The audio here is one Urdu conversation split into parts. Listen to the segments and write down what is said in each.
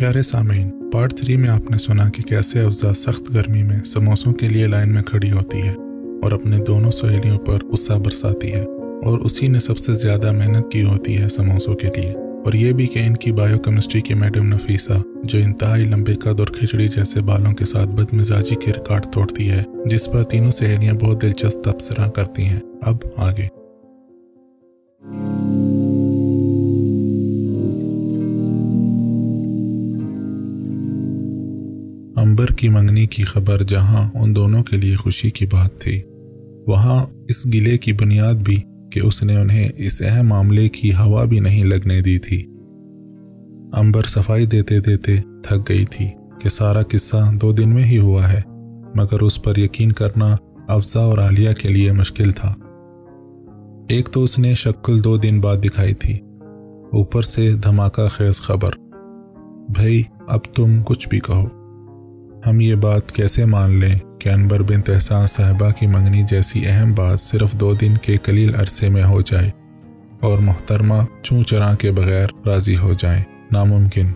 پیارے سامعین پارٹ تھری میں آپ نے سنا کہ کیسے افزا سخت گرمی میں سموسوں کے لیے لائن میں کھڑی ہوتی ہے اور اپنے دونوں سہیلیوں پر غصہ برساتی ہے اور اسی نے سب سے زیادہ محنت کی ہوتی ہے سموسوں کے لیے۔ اور یہ بھی کہ ان کی بایو کیمسٹری کی میڈم نفیسہ جو انتہائی لمبے قد اور کھچڑی جیسے بالوں کے ساتھ بد مزاجی کے ریکارڈ توڑتی ہے، جس پر تینوں سہیلیاں بہت دلچسپ تبصرہ کرتی ہیں۔ اب آگے۔ کی منگنی کی خبر جہاں ان دونوں کے لیے خوشی کی بات تھی۔ وہاں اس گلے کی بنیاد بھی کہ اس نے انہیں اس اہم معاملے کی ہوا بھی نہیں لگنے دی تھی۔ امبر صفائی دیتے دیتے تھک گئی تھی کہ سارا قصہ دو دن میں ہی ہوا ہے، مگر اس پر یقین کرنا افزا اور عالیہ کے لیے مشکل تھا۔ ایک تو اس نے شکل دو دن بعد دکھائی تھی۔ اوپر سے دھماکہ خیز خبر بھائی اب تم کچھ بھی کہو۔ ہم یہ بات کیسے مان لیں کہ انبر بن تحسان صاحبہ کی منگنی جیسی اہم بات صرف دو دن کے قلیل عرصے میں ہو جائے اور محترمہ چون چراں کے بغیر راضی ہو جائیں ناممکن۔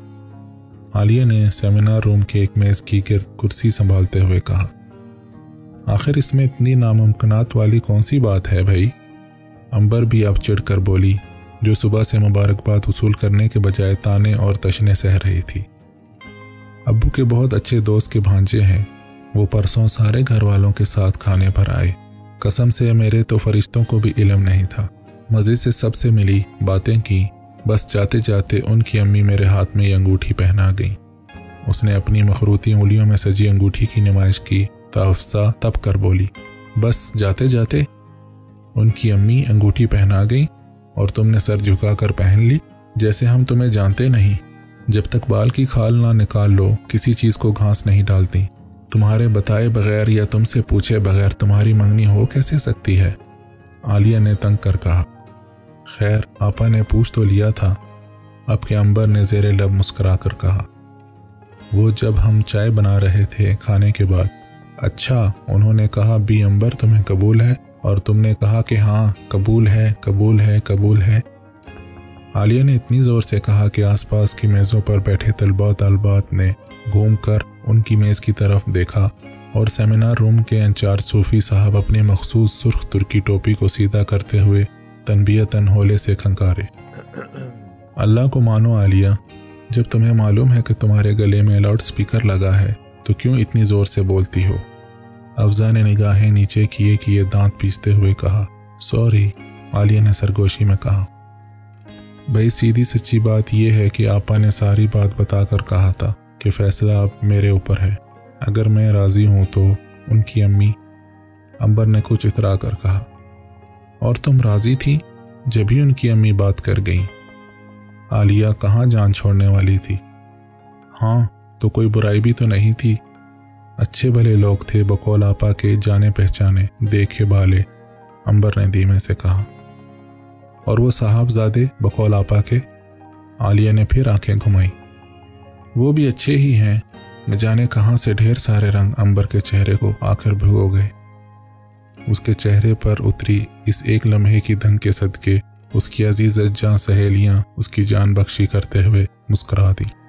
عالیہ نے سیمینار روم کے ایک میز کی گرد کرسی سنبھالتے ہوئے کہا، آخر اس میں اتنی ناممکنات والی کون سی بات ہے بھائی؟ امبر بھی اب چڑھ کر بولی، جو صبح سے مبارکباد وصول کرنے کے بجائے تانے اور تشنے سہ رہی تھی۔ ابو کے بہت اچھے دوست کے بھانجے ہیں۔ وہ پرسوں سارے گھر والوں کے ساتھ کھانے پر آئے۔ قسم سے میرے تو فرشتوں کو بھی علم نہیں تھا۔ مزید سے سب سے ملی باتیں کی۔ بس جاتے جاتے ان کی امی میرے ہاتھ میں یہ انگوٹھی پہنا گئی اس نے اپنی مخروطی انگلیوں میں سجی انگوٹھی کی نمائش کی۔ تفصا تب کر بولی، بس جاتے جاتے ان کی امی انگوٹھی پہنا گئی اور تم نے سر جھکا کر پہن لی، جیسے ہم تمہیں جانتے نہیں۔ جب تک بال کی کھال نہ نکال لو، کسی چیز کو گھاس نہیں ڈالتی۔ تمہارے بتائے بغیر یا تم سے پوچھے بغیر تمہاری منگنی ہو کیسے سکتی ہے؟ عالیہ نے تنگ کر کہا۔ خیر، آپا نے پوچھ تو لیا تھا۔ اب کے امبر نے زیر لب مسکرا کر کہا۔ وہ جب ہم چائے بنا رہے تھے کھانے کے بعد اچھا انہوں نے کہا بی امبر تمہیں قبول ہے؟ اور تم نے کہا کہ ہاں قبول ہے قبول ہے قبول ہے۔ عالیہ نے اتنی زور سے کہا کہ آس پاس کی میزوں پر بیٹھے طلباء طالبات نے گھوم کر ان کی میز کی طرف دیکھا اور سیمینار روم کے انچارج صوفی صاحب اپنے مخصوص سرخ ترکی ٹوپی کو سیدھا کرتے ہوئے تنبیتاً ہولے سے کھنکارے۔ اللہ کو مانو عالیہ، جب تمہیں معلوم ہے کہ تمہارے گلے میں لاؤڈ سپیکر لگا ہے، تو کیوں اتنی زور سے بولتی ہو؟ افزا نے نگاہیں نیچے کیے کیے دانت پیستے ہوئے کہا، سوری، عالیہ نے سرگوشی میں کہا۔ بھائی، سیدھی سچی بات یہ ہے کہ آپا نے ساری بات بتا کر کہا تھا کہ فیصلہ اب میرے اوپر ہے۔ اگر میں راضی ہوں تو ان کی امی امبر نے کچھ اترا کر کہا۔ اور تم راضی تھی جب ہی ان کی امی بات کر گئیں۔ عالیہ کہاں جان چھوڑنے والی تھی؟ ہاں تو کوئی برائی بھی تو نہیں تھی۔ اچھے بھلے لوگ تھے بقول آپا کے جانے پہچانے، دیکھے بالے امبر نے دھیمے سے کہا۔ اور وہ صاحب زادے بقول آپا کے، عالیہ نے پھر آنکھیں گھمائی وہ بھی اچھے ہی ہیں۔ نہ جانے کہاں سے ڈھیر سارے رنگ امبر کے چہرے کو آ کر بھگو گئے۔ اس کے چہرے پر اتری اس ایک لمحے کی دھنگ کے صدقے، اس کی عزیز جاں سہیلیاں، اس کی جان بخشی کرتے ہوئے مسکرا دی۔